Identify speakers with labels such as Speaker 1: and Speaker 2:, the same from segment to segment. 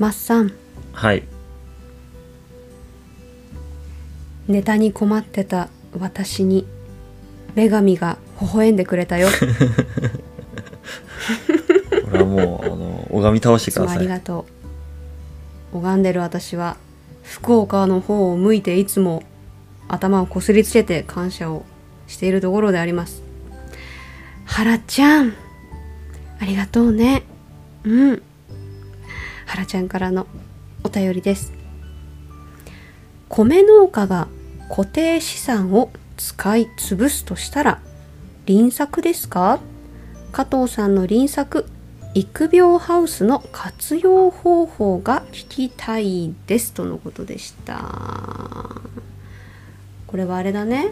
Speaker 1: マッさん
Speaker 2: はい。
Speaker 1: ネタに困ってた私に女神が微笑んでくれたよ。
Speaker 2: これはもうあの拝み倒してください。
Speaker 1: りがとう。拝んでる私は福岡の方を向いていつも頭をこすりつけて感謝をしているところであります。原ちゃんありがとうね。うん原ちゃんからのお便りです。米農家が固定資産を使い潰すとしたら輪作ですか？加藤さんの輪作育苗ハウスの活用方法が聞きたいですとのことでした。これはあれだね。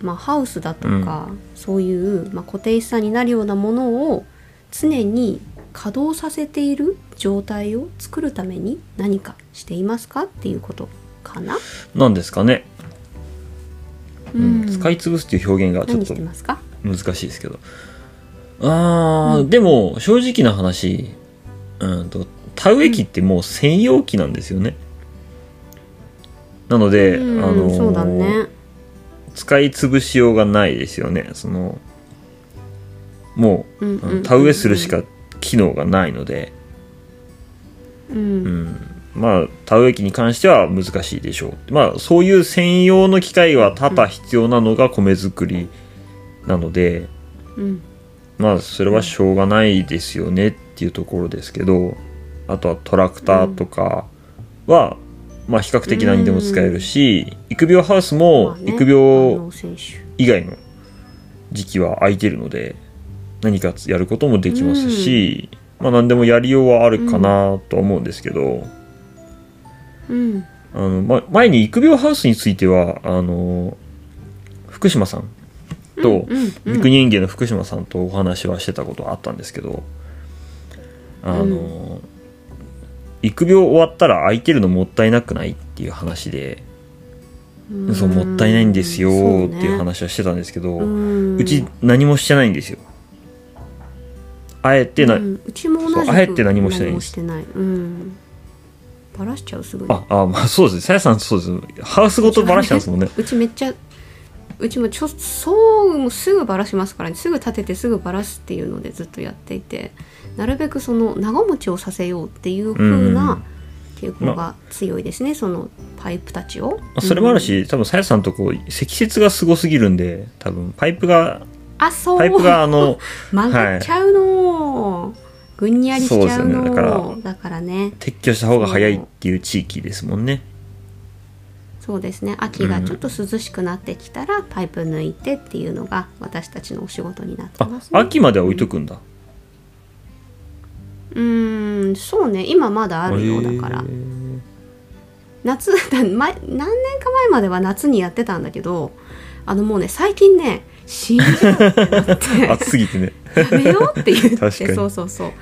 Speaker 1: まあハウスだとか、そういう、まあ、固定資産になるようなものを常に稼働させている状態を作るために何かしていますかっていうことかな、
Speaker 2: なんですかね、うん。
Speaker 1: うん。
Speaker 2: 使い潰すっていう表現がちょっと難しいですけど。あー、でも正直な話うんと田植え機ってもう専用機なんですよね、なので、
Speaker 1: うん
Speaker 2: あのー
Speaker 1: そうだね。
Speaker 2: 使い潰しようがないですよね。そのもう、
Speaker 1: うんうんうんうん。
Speaker 2: 田植えするしか機能がないので、
Speaker 1: うん。
Speaker 2: うん、まあ田植え機に関しては難しいでしょう。まあそういう専用の機械は多々必要なのが米作りなので、
Speaker 1: うん。
Speaker 2: まあそれはしょうがないですよねっていうところですけどあとはトラクターとかは、まあ比較的何にでも使えるし、育苗ハウス
Speaker 1: ま
Speaker 2: も育苗以外の時期は空いてるので何かやることもできますし、まあ何でもやりようはあるかなとは思うんですけど、
Speaker 1: うん。
Speaker 2: あのま、前に育苗ハウスについてはあの福島さんと、
Speaker 1: うんうん
Speaker 2: 三国園芸の福島さんとお話はしてたことはあったんですけどあの、育苗終わったら空いてるのもったいなくないっていう話で、
Speaker 1: うん。
Speaker 2: そうもったいないんですよっていう話はしてたんですけど、
Speaker 1: うん。
Speaker 2: うち何もしてないんですよあえてな、
Speaker 1: うんうちも同じ
Speaker 2: あえて何もしてない。んです
Speaker 1: バラしちゃうすぐに。
Speaker 2: ああまあそうですね。さやさんそうです。ハウスごとバラしたんですもんね。
Speaker 1: うちめっちゃうちもちょそうもうすぐバラしますからね。すぐ立ててすぐバラすっていうのでずっとやっていて。なるべくその長持ちをさせようっていう風
Speaker 2: うん。
Speaker 1: な傾向が強いですね、そのパイプたちを、
Speaker 2: まあそれもあるし、多分さやさんとこう積雪がすごすぎるんで多分パイプが
Speaker 1: あそう。
Speaker 2: パイプがあの
Speaker 1: 曲がっちゃうの、ぐんにゃりしちゃうの。
Speaker 2: そうですよね。だから
Speaker 1: だからね。
Speaker 2: 撤去した方が早いっていう地域ですもんね。
Speaker 1: そうですね。秋がちょっと涼しくなってきたらパイプ抜いてっていうのが私たちのお仕事になって
Speaker 2: あ
Speaker 1: ますね。
Speaker 2: 秋までは置いとくんだ、
Speaker 1: うーんそうね。今まだあるようだから。夏だ前何年か前までは夏にやってたんだけどあのもうね最近ね死んじゃうって。なって
Speaker 2: 暑すぎてね。
Speaker 1: やめようって言って
Speaker 2: 確かに。
Speaker 1: そうそうそう。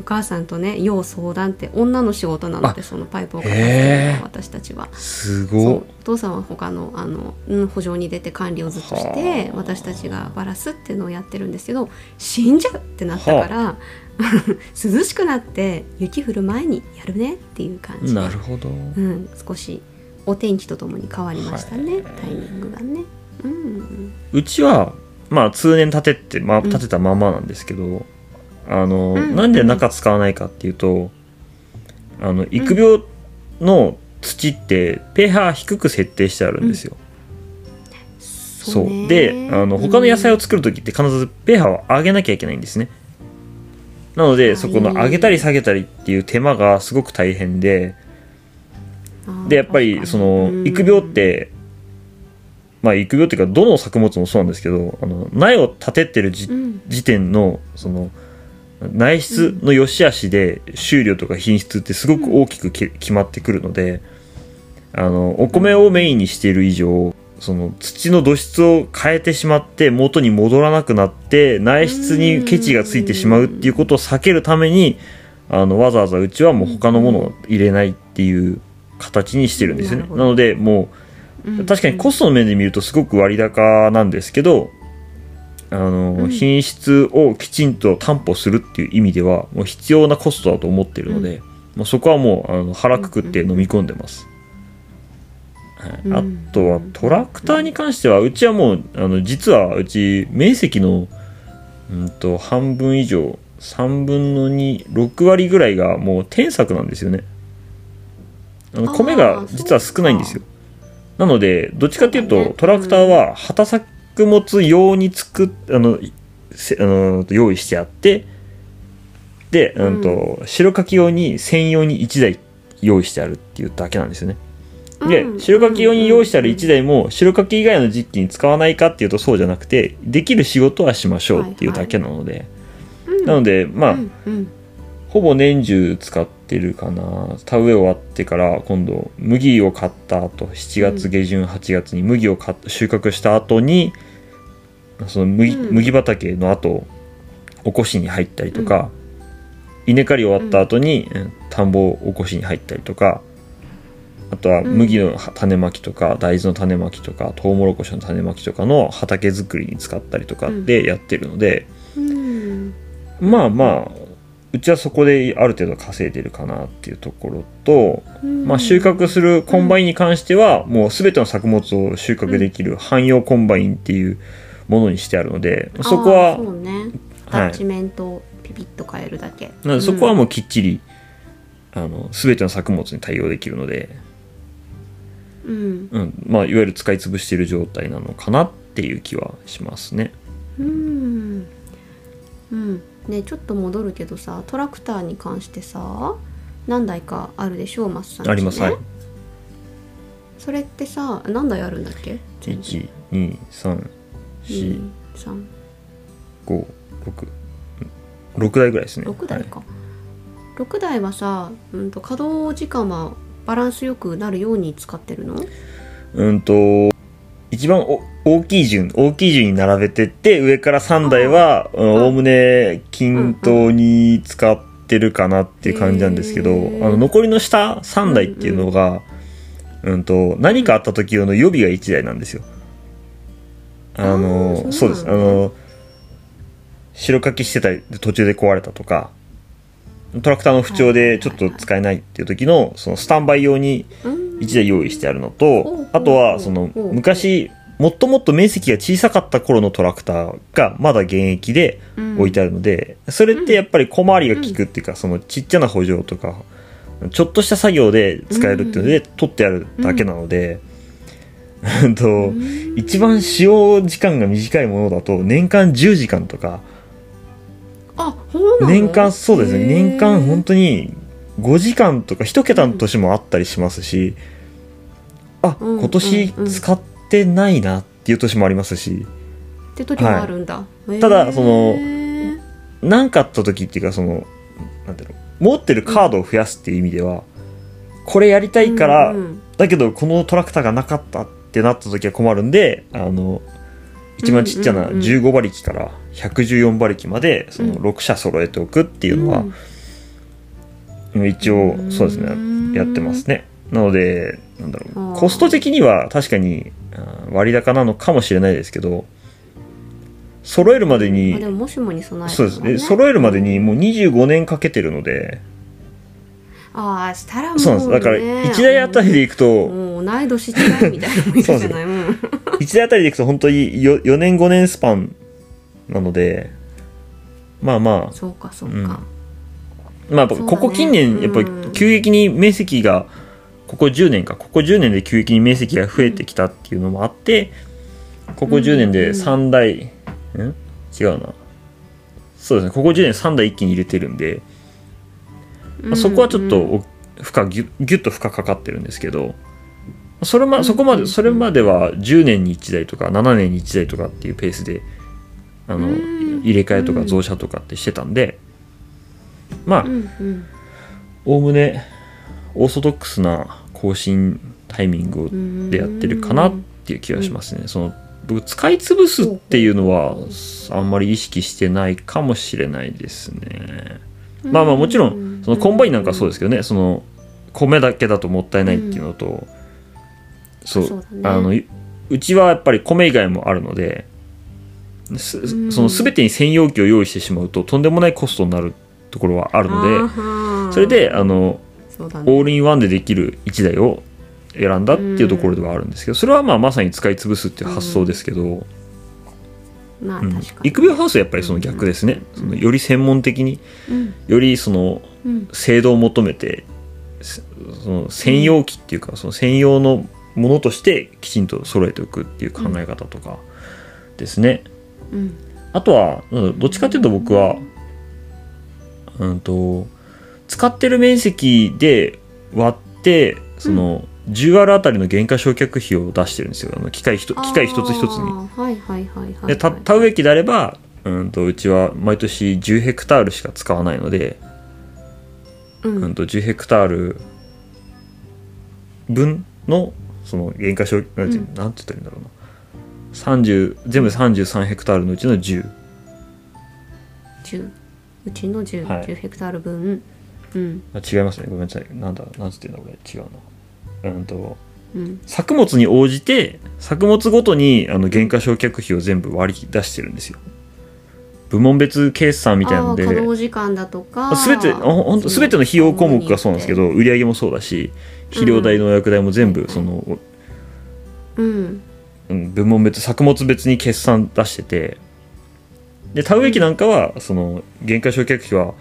Speaker 1: お母さんとね要相談って女の仕事なのでそのパイプを片付ける私たちは。
Speaker 2: すご
Speaker 1: お父さんは他のあの、うん、補助に出て管理をずっとして
Speaker 2: はあ。
Speaker 1: 私たちがバラすっていうのをやってるんですけど死んじゃうってなったから、涼しくなって雪降る前にやるねっていう感じで。
Speaker 2: なるほど。
Speaker 1: うん、少しお天気とともに変わりましたね、
Speaker 2: はい。
Speaker 1: タイミングがね。う
Speaker 2: ちはまあ通年建てって、まあ、
Speaker 1: うん。
Speaker 2: 建てたままなんですけど、あの、
Speaker 1: うん。
Speaker 2: なんで中使わないかっていうとあの育苗の土って pH 低く設定してあるんですよ、そう
Speaker 1: ね。
Speaker 2: であの他の野菜を作る時って必ず pH を上げなきゃいけないんですね。なので、
Speaker 1: はい
Speaker 2: そこの上げたり下げたりっていう手間がすごく大変で
Speaker 1: うん
Speaker 2: でやっぱりその育苗っ、てまあ育苗っていうかどの作物もそうなんですけどあの苗を立ててるじ
Speaker 1: うん。うん
Speaker 2: 時点のその苗質の良し悪しで収量とか品質ってすごく大きくけ決まってくるのであのお米をメインにしている以上その土の土質を変えてしまって元に戻らなくなって苗質にケチがついてしまうっていうことを避けるためにあのわざわざうちはもう他のものを入れないっていう形にしてるんですよね。
Speaker 1: な
Speaker 2: のでも
Speaker 1: うん
Speaker 2: う確かにコストの面で見るとすごく割高なんですけどあの、
Speaker 1: うん。
Speaker 2: 品質をきちんと担保するっていう意味ではもう必要なコストだと思ってるので、もうそこはもうあの腹くくって飲み込んでます、はい、あとはトラクターに関してはうちはもうあの実はうち面積のうんと半分以上3分の26割ぐらいがもう天作なんですよね。あの米が実は少ないんですよなのでどっちかっていうと、トラクターは畑作物用に作っあのせあの用意してあってで、うんと白柿用に専用に1台用意してあるっていうだけなんですよね。で
Speaker 1: うん。
Speaker 2: 白柿用に用意してある1台も白柿以外の時期に使わないかっていうとそうじゃなくてできる仕事はしましょうっていうだけなので、
Speaker 1: うん。
Speaker 2: なのでまあ、
Speaker 1: うん。うん。
Speaker 2: ほぼ年中使ってるかな。田植え終わってから今度麦を買った後7月下旬8月に麦を収穫した後にその麦,、
Speaker 1: うん。
Speaker 2: 麦畑の後起こしに入ったりとか、稲刈り終わった後に、うん田んぼ起こしに入ったりとかあとは
Speaker 1: うん。
Speaker 2: 麦の種まきとか、大豆の種まきとかトウモロコシの種まきとかの畑作りに使ったりとかでやってるので、
Speaker 1: うん。
Speaker 2: まあまあうちはそこである程度稼いでるかなっていうところと、
Speaker 1: うん。
Speaker 2: まあ、収穫するコンバインに関してはもう全ての作物を収穫できる汎用コンバインっていうものにしてあるのでそこは
Speaker 1: そうね。タッチメントをピピッと変えるだけ、
Speaker 2: なのでそこはもうきっちり、あの全ての作物に対応できるので、
Speaker 1: うん。
Speaker 2: うん。まあ、いわゆる使い潰している状態なのかなっていう気はしますね。
Speaker 1: うん。うんねちょっと戻るけどさトラクターに関してさ何台かあるでしょうマスさんちね。
Speaker 2: ありますはい。
Speaker 1: それってさ何台あるんだっけ？全部
Speaker 2: 1 2 3 4
Speaker 1: うん三。
Speaker 2: 5 6 6台ぐらいですね。
Speaker 1: 6台か、6台はさ、うん、と稼働時間はバランスよくなるように使ってるの？
Speaker 2: うんと一番お大きい順大きい順に並べてって上から3台はうんおおむね均等に使ってるかなっていう感じなんですけど、あの残りの下3台っていうのが、うんと何かあった時用の予備が1台なんですよ。あ
Speaker 1: あ
Speaker 2: の
Speaker 1: ー
Speaker 2: そうです。あの白書きしてたり途中で壊れたとかトラクターの不調でちょっと使えないっていう時のそのスタンバイ用に
Speaker 1: うん
Speaker 2: 1台用意してあるのとあとはその昔もっともっと面積が小さかった頃のトラクターがまだ現役で置いてあるのでそれってやっぱり小回りが利くっていうかそのちっちゃな補助とかちょっとした作業で使えるっていうので取ってあるだけなのでうん。と一番使用時間が短いものだと年間10時間とか。
Speaker 1: あそうなの？
Speaker 2: 年間そうですね。年間本当に5時間とか1桁の年もあったりしますし、あ、
Speaker 1: うん
Speaker 2: 今年
Speaker 1: うん。うん
Speaker 2: 使ってないなっていう年もありますし。
Speaker 1: って時もあるんだ、へー
Speaker 2: ただその何かあった時っていうかそのなんだろう持ってるカードを増やすっていう意味では、これやりたいから、
Speaker 1: うんうん。
Speaker 2: だけどこのトラクターがなかったってなった時は困るんであの一番ちっちゃな
Speaker 1: うんうんうん
Speaker 2: 15馬力から114馬力までその
Speaker 1: うん。
Speaker 2: 6車揃えておくっていうのは、一応そうですねやってますねなのでなんだろうコスト的には確かに割高なのかもしれないですけど揃えるまで
Speaker 1: あ
Speaker 2: に
Speaker 1: でももしもに備えて
Speaker 2: そうですね。揃えるまでにもう25年かけてるので。
Speaker 1: ああしたらもう、ね、
Speaker 2: そうなんです。だから1台あたりでいくと
Speaker 1: もう同い年違いみたいなもんじゃない。うん。
Speaker 2: 1台あたりでいくと本当に 4, 4年5年スパンなのでまあまあ。
Speaker 1: そうかそう
Speaker 2: うん。
Speaker 1: か、
Speaker 2: まあここ近年やっぱり
Speaker 1: うん。
Speaker 2: 急激に面積がここ10年か。ここ10年で急激に面積が増えてきたっていうのもあってここ10年で3台、ん違うな。そうですね。ここ10年3台一気に入れてるんで、まあそこはちょっと負荷ギュギュッと負荷かかってるんですけどそれま
Speaker 1: うん
Speaker 2: そこま
Speaker 1: うん
Speaker 2: でそれまでは10年に1台とか7年に1台とかっていうペースであの
Speaker 1: うん。
Speaker 2: 入れ替えとか増車とかってしてたんでまあ
Speaker 1: うんうん。
Speaker 2: おおむねオーソドックスな更新タイミング
Speaker 1: うん
Speaker 2: でやってるかなっていう気がしますね。その僕使い潰すっていうのはあんまり意識してないかもしれないですね。まあまあもちろんそのコンバインなんかそうですけどねその米だけだともったいないっていうのと、そうあのいうちはやっぱり米以外もあるのでその全てに専用機を用意してしまうととんでもないコストになるところはあるので。
Speaker 1: で
Speaker 2: それであの
Speaker 1: そうだ
Speaker 2: オー
Speaker 1: ね。
Speaker 2: ルインワンでできる1台を選んだっていうところではあるんですけどそれはまあまさに使い潰すっていう発想ですけど、うん。
Speaker 1: まあ確かに。
Speaker 2: 育苗ハウスはやっぱりその逆ですね、そのより専門的に
Speaker 1: うん。
Speaker 2: よりその
Speaker 1: うん。
Speaker 2: 精度を求めてせその専用機っていうかその専用のものとしてきちんと揃えておくっていう考え方とかですね、
Speaker 1: うん。
Speaker 2: あとはうんどっちかっていうと僕はうんと使ってる面積で割ってその、10あるあたりの原価償却費を出してるんですよ。あの機械ひと機械一つ一つに。
Speaker 1: はいはいはいはいはい。
Speaker 2: でた田植え機であればうんとうちは毎年10ヘクタールしか使わないので、
Speaker 1: うん。
Speaker 2: うん、と10ヘクタール分のその原価償なんて,、言ったらいいんだろうな。30全部33ヘクタールのうちの10
Speaker 1: 10うちの10、
Speaker 2: はい。
Speaker 1: 10ヘクタール分うん。
Speaker 2: あ違いますね。ごめんなさい。なんだなんつってんだこれ。違うな。うんと
Speaker 1: うん。
Speaker 2: 作物に応じて作物ごとにあの原価償却費を全部割り出してるんですよ。部門別決算みたいなので。
Speaker 1: 稼働時間だとか。
Speaker 2: すべてほほんと全ての費用項目がそうなんですけど売り上げもそうだし肥料代農薬代も全部その、
Speaker 1: うん。
Speaker 2: うん、部門別作物別に決算出してて。で田植え機なんかはその原価償却費は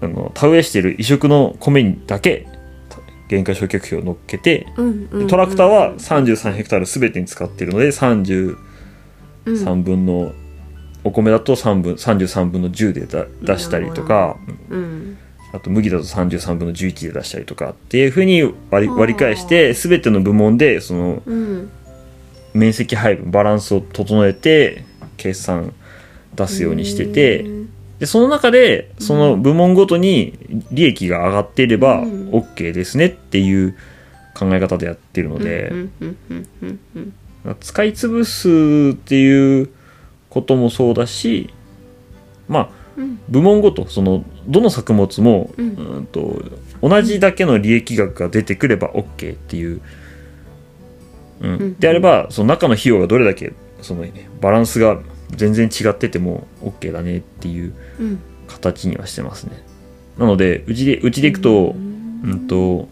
Speaker 2: あの田植えしてる移植の米にだけた原価償却費を乗っけてトラクターは33ヘクタール全てに使っているので33
Speaker 1: うん
Speaker 2: 分のお米だと3分33分の10でだ出したりとか
Speaker 1: うん。
Speaker 2: あと麦だと33分の11で出したりとかっていうふうに割り返して全ての部門でその
Speaker 1: うん。
Speaker 2: 面積配分バランスを整えて決算出すようにしてて
Speaker 1: うん
Speaker 2: でその中でその部門ごとに利益が上がっていれば
Speaker 1: うん。
Speaker 2: OK ですねっていう考え方でやってるので。使い潰すっていうこともそうだしまあ
Speaker 1: うん。
Speaker 2: 部門ごとそのどの作物も、
Speaker 1: うん。
Speaker 2: うんと同じだけの利益額が出てくれば OK っていう、うん。
Speaker 1: うん。
Speaker 2: であればその中の費用がどれだけそのバランスが全然違ってても OK だねっていう
Speaker 1: うん。
Speaker 2: 形にはしてますね。なのでうちでうちでいくと、うん。と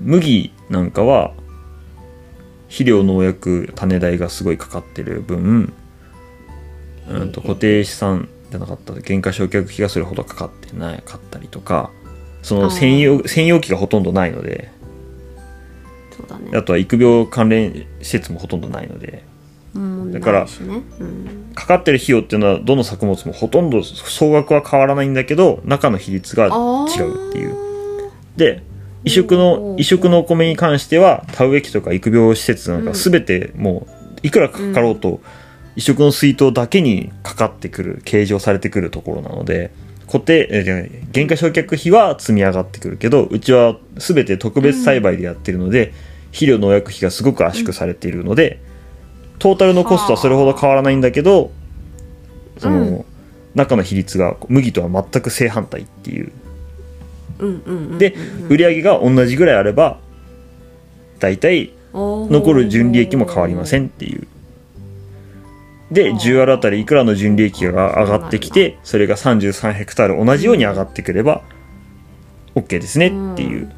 Speaker 2: 麦なんかは肥料農薬種代がすごいかかってる分、うん、と固定資産じゃなかった原価償却費がそれほどかかってなかったりとかその専用専用機がほとんどないので
Speaker 1: そうだね。
Speaker 2: あとは育苗関連施設もほとんどないので
Speaker 1: うん
Speaker 2: だからかかってる費用っていうのはどの作物もほとんど総額は変わらないんだけど中の比率が違うっていう。で移植の移植のお米に関しては田植え機とか育苗施設なんか全てもういくらかかろうと移植の水筒だけにかかってくる計上されてくるところなので固定え原価償却費は積み上がってくるけどうちは全て特別栽培でやってるので、肥料農薬費がすごく圧縮されているので、トータルのコストはそれほど変わらないんだけどその、
Speaker 1: うん。
Speaker 2: 中の比率が麦とは全く正反対っていう。で売り上げが同じぐらいあれば大体残
Speaker 1: 残
Speaker 2: る純利益も変わりませんっていう。で
Speaker 1: あー
Speaker 2: 10あ。るあたりいくらの純利益が上がってきてそれが33ヘクタール同じように上がってくれば OK ですねっていう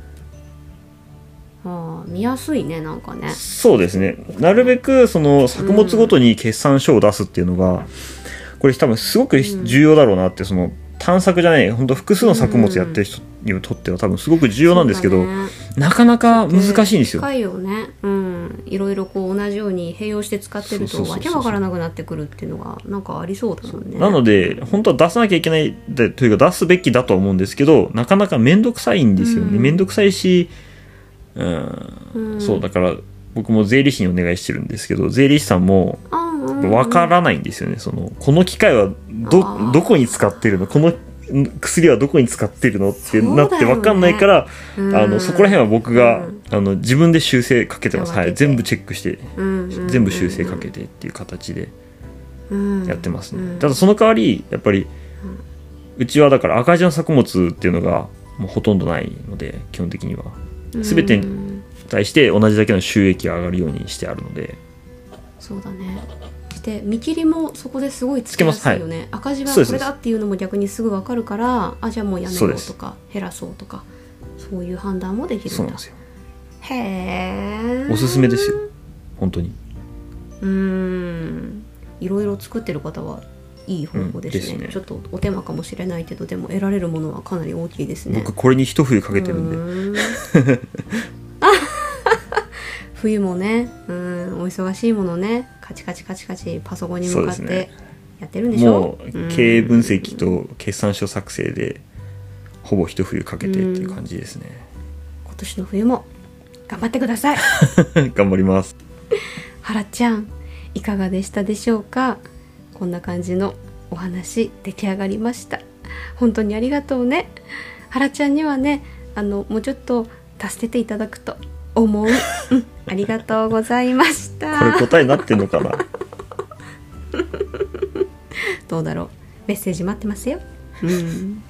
Speaker 1: 見やすいねなんかね。
Speaker 2: そうですね。なるべくその作物ごとに決算書を出すっていうのがこれ多分すごく重要だろうなってその探索じゃない本当複数の作物やってる人にとっては多分すごく重要なんですけど、
Speaker 1: ね。
Speaker 2: なかなか難しいんですよ。
Speaker 1: 深いよねうん。いろいろこう同じように併用して使ってるとわけわからなくなってくるっていうのがなんかありそうだもんね。
Speaker 2: なので本当は出さなきゃいけないでというか出すべきだとは思うんですけどなかなか面倒くさいんですよね。
Speaker 1: うん。
Speaker 2: 面倒くさいしうん、
Speaker 1: うん
Speaker 2: そうだから僕も税理士にお願いしてるんですけど税理士さんもわからないんですよね。そのこの機械は
Speaker 1: あ
Speaker 2: ど
Speaker 1: ー。
Speaker 2: どこに使ってるの？このん薬はどこに使ってるの？ってなって
Speaker 1: そうだよね。
Speaker 2: わかんないから、
Speaker 1: うん。
Speaker 2: あのそこら辺は僕が、
Speaker 1: うん。
Speaker 2: あの自分で修正かけてます、はい、全部チェックして
Speaker 1: うん
Speaker 2: 全部修正かけてっていう形でやってますね、
Speaker 1: うん。
Speaker 2: ただその代わりやっぱりうちはだから赤字の作物っていうのがもうほとんどないので基本的には全てに
Speaker 1: うん
Speaker 2: 対して同じだけの収益が上がるようにしてあるので。
Speaker 1: そうだね。して見切りもそこですごいつけやすいよね、赤字は
Speaker 2: そうです
Speaker 1: これだっていうのも逆にすぐ分かるからあじゃあもうやめようとか減らそうとかそういう判断もできるだ。
Speaker 2: そうんなんですよ。
Speaker 1: へえ
Speaker 2: おすすめですよ。本当に。
Speaker 1: うーん。いろいろ作ってる方はいい方法ですね,、
Speaker 2: うんですね。
Speaker 1: ちょっとお手間かもしれないけどでも得られるものはかなり大きいですね。
Speaker 2: 僕これに一冬かけてるんで。
Speaker 1: 冬もねうんお忙しいものねカチカチカチカチパソコンに向かってやってるんでしょ？
Speaker 2: もう経営分析と決算書作成でほぼ一冬かけてっていう感じですね。
Speaker 1: 今年の冬も頑張ってください。
Speaker 2: 頑張ります。
Speaker 1: はらちゃんいかがでしたでしょうか？こんな感じのお話出来上がりました。本当にありがとうね。はらちゃんにはねあのもうちょっと助けていただくと思う、うん、ありがとうございました。
Speaker 2: これ答えになってんのかな？
Speaker 1: どうだろう。メッセージ待ってますよ。うん